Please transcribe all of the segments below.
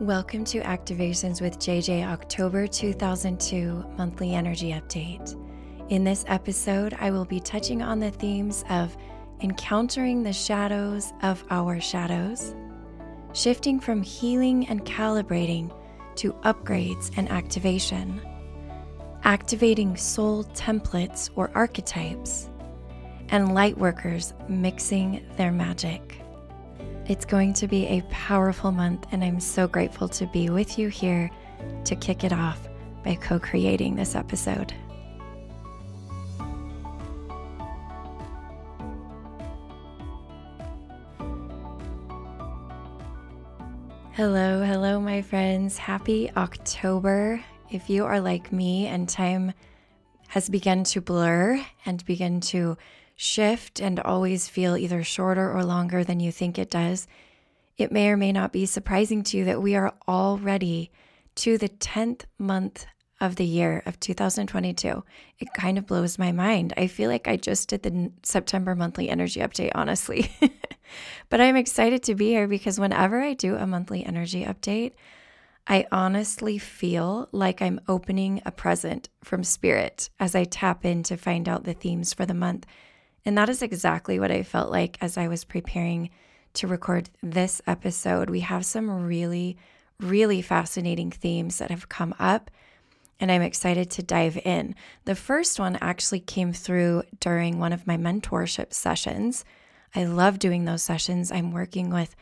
Welcome to Activations with JJ October 2002 monthly energy update. In this episode, I will be touching on the themes of encountering the shadows of our shadows, shifting from healing and calibrating to upgrades and activation, activating soul templates or archetypes, and lightworkers mixing their magic. It's going to be a powerful month, and I'm so grateful to be with you here to kick it off by co creating this episode. Hello, hello, my friends. Happy October. If you are like me and time has begun to blur and begin to shift and always feel either shorter or longer than you think it does, it may or may not be surprising to you that we are already to the 10th month of the year of 2022. It kind of blows my mind. I feel like I just did the September monthly energy update, honestly. but I'm excited to be here because whenever I do a monthly energy update, I honestly feel like I'm opening a present from spirit as I tap in to find out the themes for the month and that is exactly what I felt like as I was preparing to record this episode. We have some really, really fascinating themes that have come up, and I'm excited to dive in. The first one actually came through during one of my mentorship sessions. I love doing those sessions. I'm working with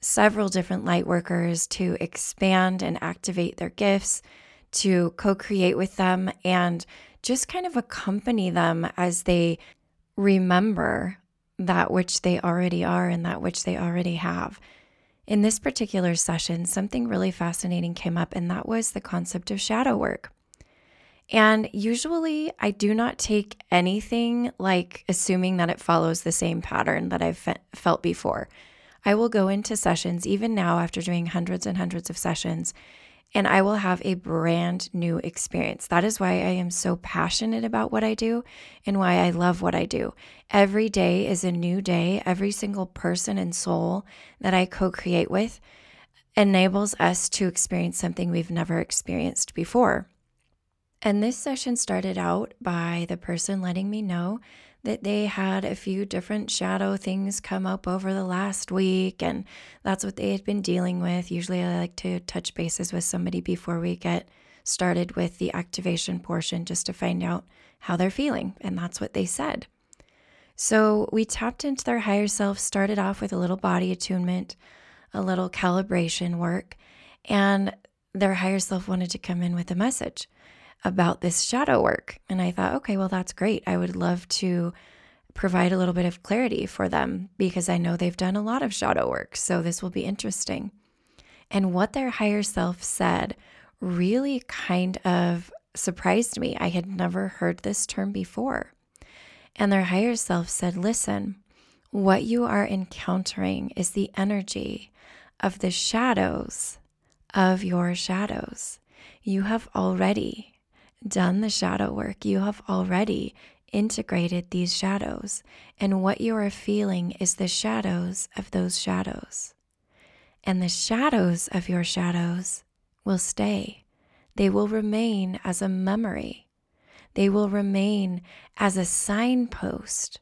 several different light workers to expand and activate their gifts, to co create with them, and just kind of accompany them as they remember that which they already are and that which they already have. In this particular session, something really fascinating came up, and that was the concept of shadow work. And usually, I do not take anything like assuming that it follows the same pattern that I've fe- felt before. I will go into sessions, even now after doing hundreds and hundreds of sessions, and I will have a brand new experience. That is why I am so passionate about what I do and why I love what I do. Every day is a new day. Every single person and soul that I co create with enables us to experience something we've never experienced before. And this session started out by the person letting me know that they had a few different shadow things come up over the last week, and that's what they had been dealing with. Usually, I like to touch bases with somebody before we get started with the activation portion just to find out how they're feeling, and that's what they said. So, we tapped into their higher self, started off with a little body attunement, a little calibration work, and their higher self wanted to come in with a message about this shadow work. And I thought, okay, well, that's great. I would love to provide a little bit of clarity for them because I know they've done a lot of shadow work. So this will be interesting. And what their higher self said really kind of surprised me. I had never heard this term before. And their higher self said, listen, what you are encountering is the energy of the shadows of your shadows. You have already done the shadow work, you have already integrated these shadows, and what you are feeling is the shadows of those shadows. And the shadows of your shadows will stay, they will remain as a memory, they will remain as a signpost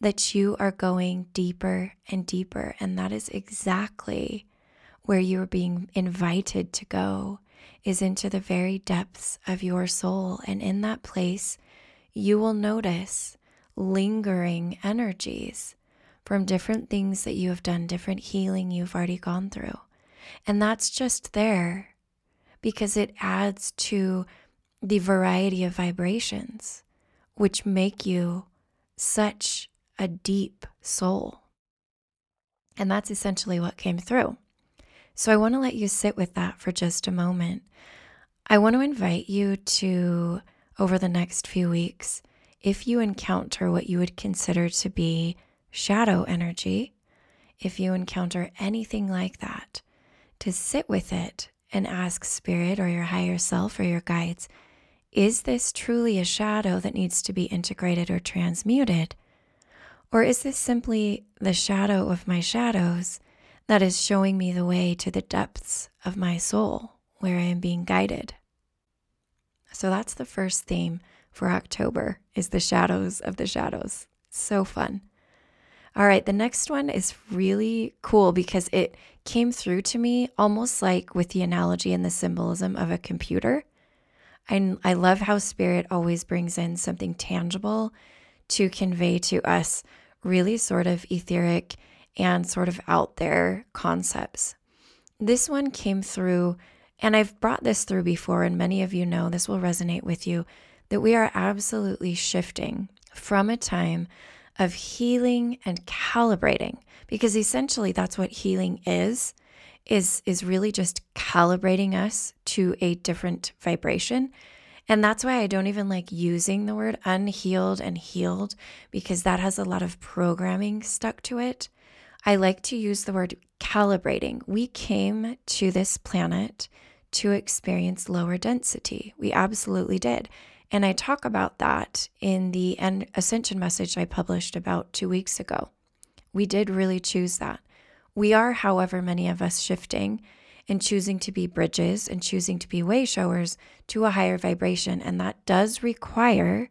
that you are going deeper and deeper. And that is exactly where you're being invited to go is into the very depths of your soul. And in that place, you will notice lingering energies from different things that you have done, different healing you've already gone through. And that's just there because it adds to the variety of vibrations which make you such a deep soul. And that's essentially what came through. So I want to let you sit with that for just a moment. I want to invite you to, over the next few weeks, if you encounter what you would consider to be shadow energy, if you encounter anything like that, to sit with it and ask spirit or your higher self or your guides, is this truly a shadow that needs to be integrated or transmuted? Or is this simply the shadow of my shadows that is showing me the way to the depths of my soul where I am being guided. So that's the first theme for October is the shadows of the shadows. So fun. All right, the next one is really cool because it came through to me almost like with the analogy and the symbolism of a computer. I, I love how spirit always brings in something tangible to convey to us really sort of etheric and sort of out there concepts. This one came through, and I've brought this through before, and many of you know this will resonate with you that we are absolutely shifting from a time of healing and calibrating because essentially that's what healing is is is really just calibrating us to a different vibration and that's why I don't even like using the word unhealed and healed because that has a lot of programming stuck to it. I like to use the word calibrating. We came to this planet to experience lower density. We absolutely did. And I talk about that in the Ascension message I published about two weeks ago. We did really choose that. We are, however, many of us shifting and choosing to be bridges and choosing to be way showers to a higher vibration. And that does require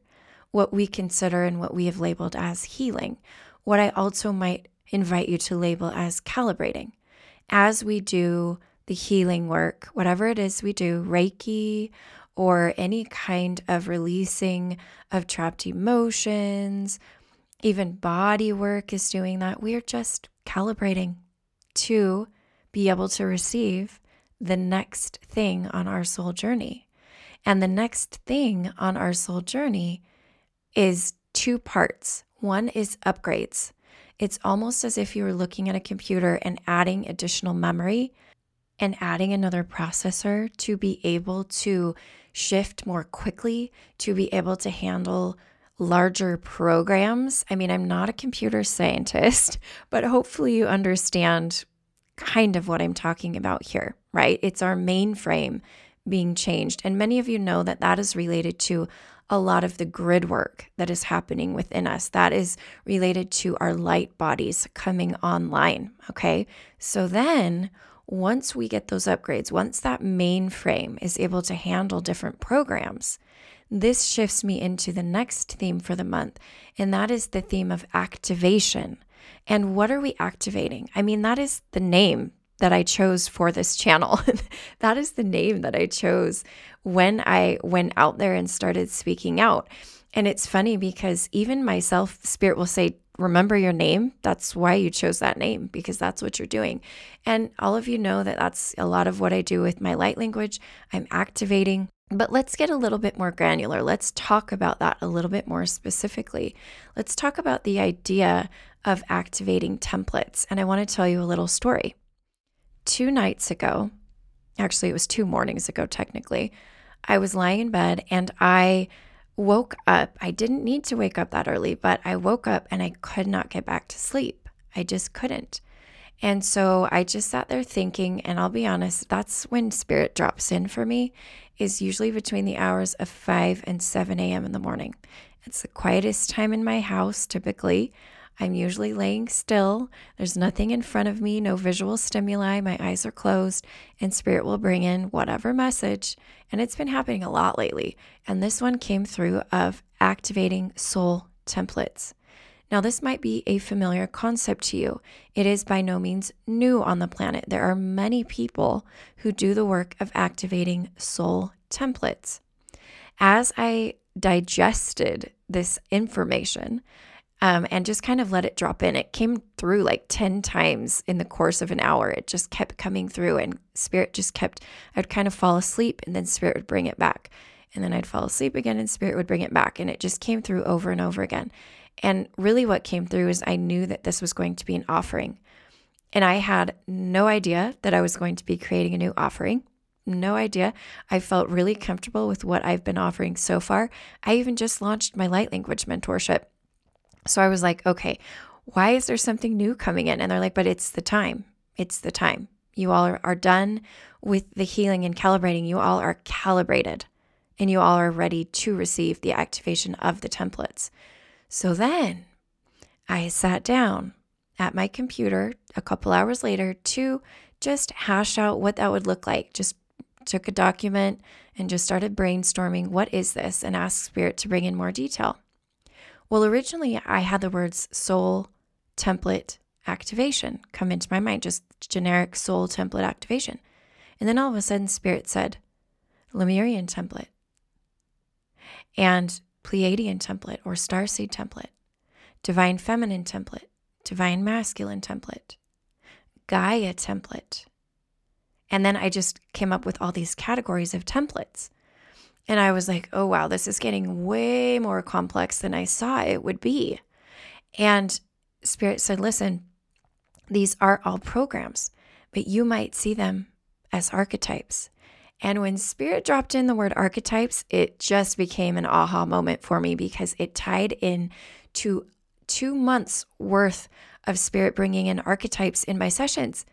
what we consider and what we have labeled as healing. What I also might invite you to label as calibrating. As we do the healing work, whatever it is we do, Reiki or any kind of releasing of trapped emotions, even body work is doing that. We are just calibrating to be able to receive the next thing on our soul journey. And the next thing on our soul journey is two parts. One is upgrades. It's almost as if you were looking at a computer and adding additional memory and adding another processor to be able to shift more quickly, to be able to handle larger programs. I mean, I'm not a computer scientist, but hopefully you understand kind of what I'm talking about here, right? It's our mainframe being changed. And many of you know that that is related to a lot of the grid work that is happening within us. That is related to our light bodies coming online. Okay. So then, once we get those upgrades, once that mainframe is able to handle different programs, this shifts me into the next theme for the month, and that is the theme of activation. And what are we activating? I mean, that is the name that I chose for this channel. that is the name that I chose when I went out there and started speaking out. And it's funny because even myself, Spirit will say, Remember your name. That's why you chose that name, because that's what you're doing. And all of you know that that's a lot of what I do with my light language. I'm activating. But let's get a little bit more granular. Let's talk about that a little bit more specifically. Let's talk about the idea of activating templates. And I want to tell you a little story. Two nights ago, actually, it was two mornings ago, technically, I was lying in bed and I woke up. I didn't need to wake up that early, but I woke up and I could not get back to sleep. I just couldn't. And so I just sat there thinking, and I'll be honest, that's when spirit drops in for me, is usually between the hours of 5 and 7 a.m. in the morning. It's the quietest time in my house typically. I'm usually laying still. There's nothing in front of me, no visual stimuli. My eyes are closed, and spirit will bring in whatever message. And it's been happening a lot lately. And this one came through of activating soul templates. Now, this might be a familiar concept to you. It is by no means new on the planet. There are many people who do the work of activating soul templates. As I digested this information, um, and just kind of let it drop in. It came through like 10 times in the course of an hour. It just kept coming through, and spirit just kept, I'd kind of fall asleep, and then spirit would bring it back. And then I'd fall asleep again, and spirit would bring it back. And it just came through over and over again. And really, what came through is I knew that this was going to be an offering. And I had no idea that I was going to be creating a new offering. No idea. I felt really comfortable with what I've been offering so far. I even just launched my light language mentorship. So I was like, okay, why is there something new coming in? And they're like, but it's the time. It's the time. You all are, are done with the healing and calibrating. You all are calibrated and you all are ready to receive the activation of the templates. So then I sat down at my computer a couple hours later to just hash out what that would look like. Just took a document and just started brainstorming what is this and asked Spirit to bring in more detail. Well, originally I had the words soul template activation come into my mind, just generic soul template activation. And then all of a sudden, Spirit said, Lemurian template and Pleiadian template or starseed template, divine feminine template, divine masculine template, Gaia template. And then I just came up with all these categories of templates. And I was like, oh, wow, this is getting way more complex than I saw it would be. And Spirit said, listen, these are all programs, but you might see them as archetypes. And when Spirit dropped in the word archetypes, it just became an aha moment for me because it tied in to two months worth of Spirit bringing in archetypes in my sessions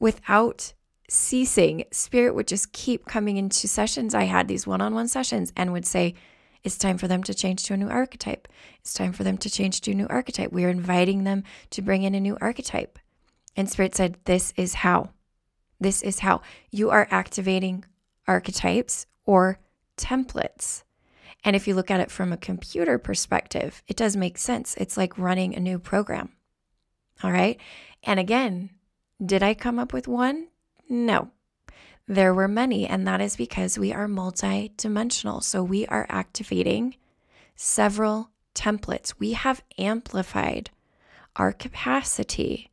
without ceasing. Spirit would just keep coming into sessions. I had these one on one sessions and would say, it's time for them to change to a new archetype. It's time for them to change to a new archetype. We are inviting them to bring in a new archetype. And Spirit said, This is how. This is how you are activating archetypes or templates. And if you look at it from a computer perspective, it does make sense. It's like running a new program. All right. And again, did I come up with one? No. There were many, and that is because we are multi-dimensional. So we are activating several templates. We have amplified our capacity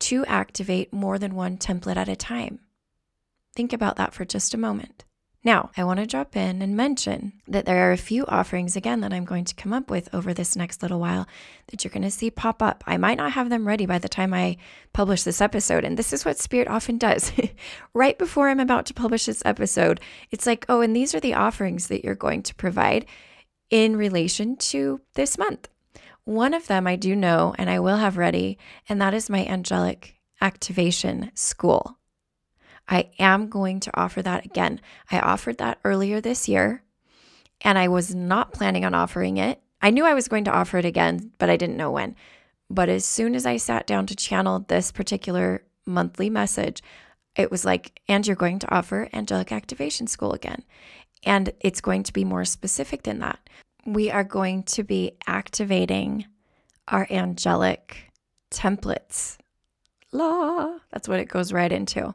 to activate more than one template at a time. Think about that for just a moment. Now, I want to drop in and mention that there are a few offerings again that I'm going to come up with over this next little while that you're going to see pop up. I might not have them ready by the time I publish this episode. And this is what Spirit often does. right before I'm about to publish this episode, it's like, oh, and these are the offerings that you're going to provide in relation to this month. One of them I do know and I will have ready, and that is my angelic activation school. I am going to offer that again. I offered that earlier this year and I was not planning on offering it. I knew I was going to offer it again, but I didn't know when. But as soon as I sat down to channel this particular monthly message, it was like, and you're going to offer Angelic Activation School again. And it's going to be more specific than that. We are going to be activating our angelic templates. La, that's what it goes right into.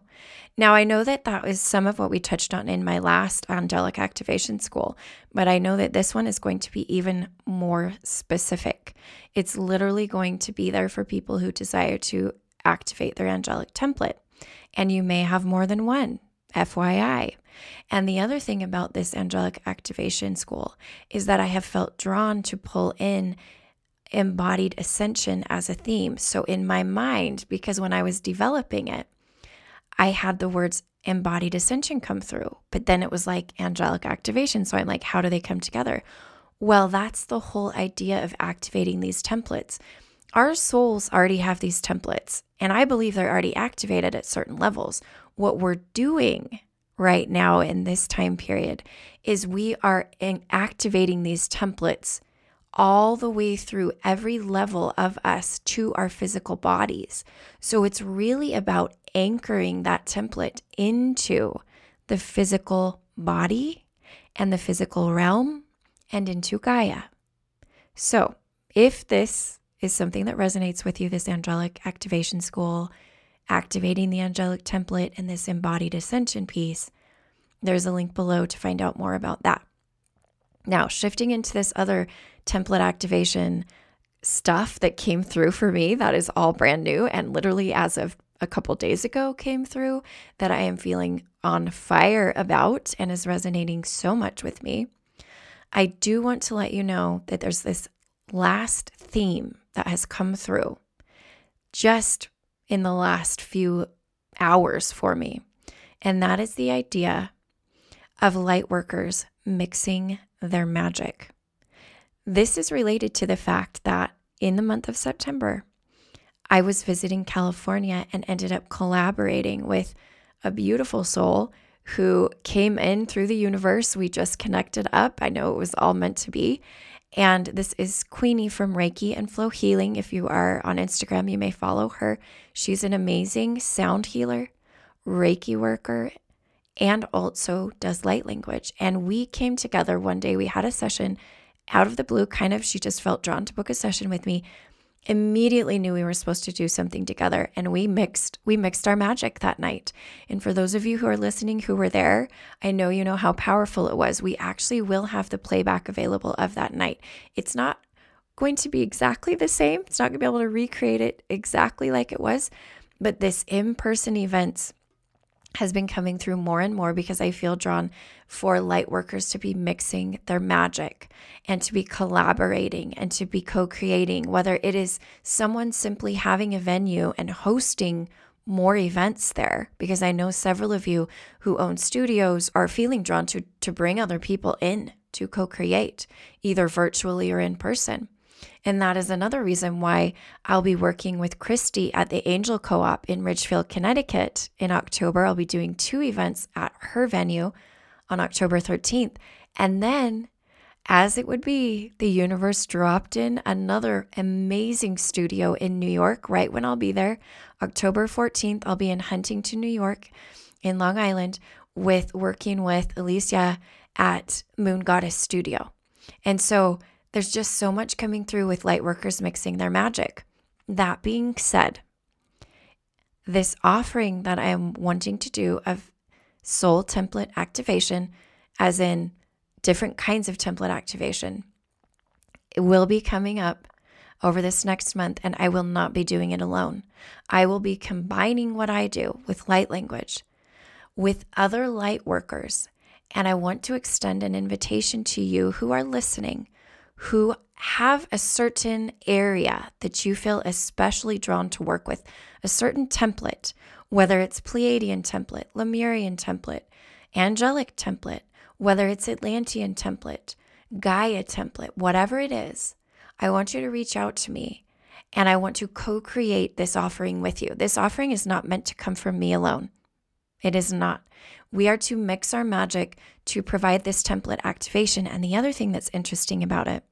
Now, I know that that was some of what we touched on in my last angelic activation school, but I know that this one is going to be even more specific. It's literally going to be there for people who desire to activate their angelic template. And you may have more than one, FYI. And the other thing about this angelic activation school is that I have felt drawn to pull in embodied ascension as a theme. So, in my mind, because when I was developing it, I had the words embodied ascension come through, but then it was like angelic activation. So I'm like, how do they come together? Well, that's the whole idea of activating these templates. Our souls already have these templates, and I believe they're already activated at certain levels. What we're doing right now in this time period is we are activating these templates all the way through every level of us to our physical bodies. So it's really about anchoring that template into the physical body and the physical realm and into Gaia. So, if this is something that resonates with you, this angelic activation school, activating the angelic template, and this embodied ascension piece, there's a link below to find out more about that. Now, shifting into this other template activation stuff that came through for me, that is all brand new and literally as of a couple days ago came through that I am feeling on fire about and is resonating so much with me. I do want to let you know that there's this last theme that has come through just in the last few hours for me. And that is the idea of light workers mixing their magic. This is related to the fact that in the month of September, I was visiting California and ended up collaborating with a beautiful soul who came in through the universe. We just connected up. I know it was all meant to be. And this is Queenie from Reiki and Flow Healing. If you are on Instagram, you may follow her. She's an amazing sound healer, Reiki worker, and also does light language. And we came together one day, we had a session out of the blue, kind of. She just felt drawn to book a session with me immediately knew we were supposed to do something together and we mixed we mixed our magic that night. And for those of you who are listening who were there i know you know how powerful it was. We actually will have the playback available of that night. It's not going to be exactly the same. It's not going to be able to recreate it exactly like it was but this in-person events has been coming through more and more because I feel drawn for light workers to be mixing their magic and to be collaborating and to be co creating, whether it is someone simply having a venue and hosting more events there because I know several of you who own studios are feeling drawn to to bring other people in to co-create either virtually or in person. And that is another reason why I'll be working with Christy at the Angel Co op in Ridgefield, Connecticut in October. I'll be doing two events at her venue on October 13th. And then, as it would be, the universe dropped in another amazing studio in New York right when I'll be there. October 14th, I'll be in Huntington, New York, in Long Island, with working with Alicia at Moon Goddess Studio. And so there's just so much coming through with light workers mixing their magic. That being said, this offering that I am wanting to do of soul template activation, as in different kinds of template activation, it will be coming up over this next month, and I will not be doing it alone. I will be combining what I do with light language with other light workers. And I want to extend an invitation to you who are listening who have a certain area that you feel especially drawn to work with, a certain template, whether it's Pleiadian template, Lemurian template, angelic template, whether it's Atlantean template, Gaia template, whatever it is, I want you to reach out to me and I want to co create this offering with you. This offering is not meant to come from me alone. It is not. We are to mix our magic to provide this template activation. And the other thing that's interesting about it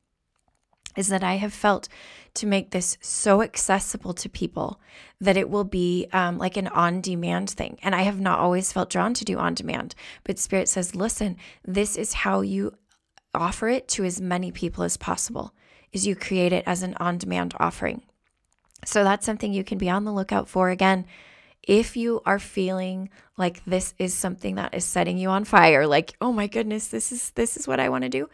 is that I have felt to make this so accessible to people that it will be um, like an on demand thing. And I have not always felt drawn to do on demand, but Spirit says, listen, this is how you offer it to as many people as possible is you create it as an on demand offering. So that's something you can be on the lookout for again. If you are feeling like this is something that is setting you on fire, like, oh my goodness, this is this is what I want to do,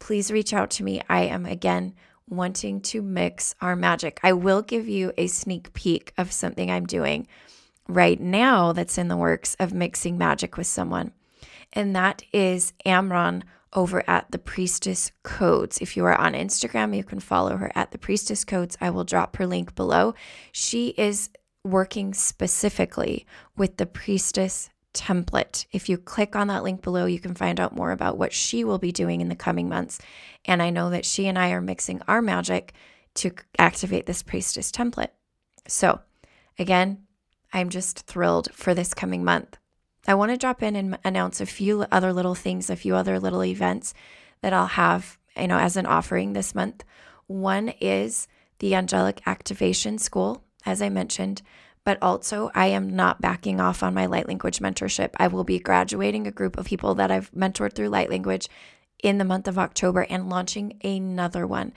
please reach out to me. I am again wanting to mix our magic. I will give you a sneak peek of something I'm doing right now that's in the works of mixing magic with someone. And that is Amron over at the Priestess Codes. If you are on Instagram, you can follow her at the Priestess Codes. I will drop her link below. She is working specifically with the Priestess template. If you click on that link below, you can find out more about what she will be doing in the coming months. And I know that she and I are mixing our magic to activate this priestess template. So, again, I'm just thrilled for this coming month. I want to drop in and announce a few other little things, a few other little events that I'll have, you know, as an offering this month. One is the Angelic Activation School, as I mentioned but also I am not backing off on my light language mentorship. I will be graduating a group of people that I've mentored through light language in the month of October and launching another one.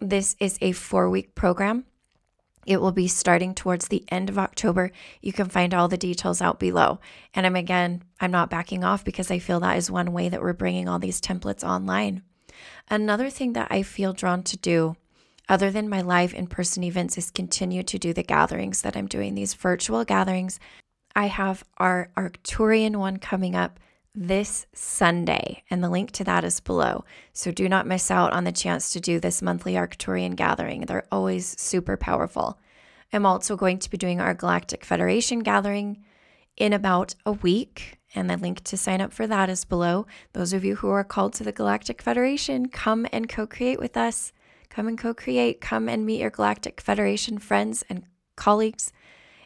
This is a four week program. It will be starting towards the end of October. You can find all the details out below. And I'm again, I'm not backing off because I feel that is one way that we're bringing all these templates online. Another thing that I feel drawn to do other than my live in person events, is continue to do the gatherings that I'm doing, these virtual gatherings. I have our Arcturian one coming up this Sunday, and the link to that is below. So do not miss out on the chance to do this monthly Arcturian gathering. They're always super powerful. I'm also going to be doing our Galactic Federation gathering in about a week, and the link to sign up for that is below. Those of you who are called to the Galactic Federation, come and co create with us. Come and co create. Come and meet your Galactic Federation friends and colleagues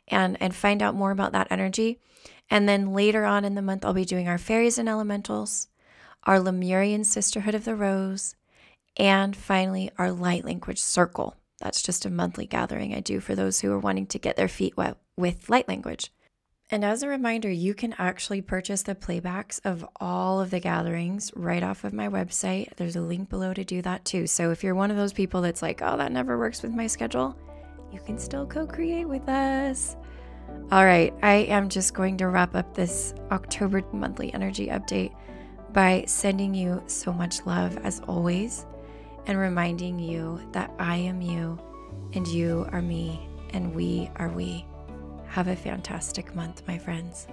and, and find out more about that energy. And then later on in the month, I'll be doing our fairies and elementals, our Lemurian Sisterhood of the Rose, And finally, our Light Language Circle. That's just a monthly gathering I do for those who are wanting to get their feet wet with light language. And as a reminder, you can actually purchase the playbacks of all of the gatherings right off of my website. There's a link below to do that too. So if you're one of those people that's like, oh, that never works with my schedule, you can still co create with us. All right, I am just going to wrap up this October monthly energy update by sending you so much love as always and reminding you that I am you and you are me and we are we. Have a fantastic month, my friends.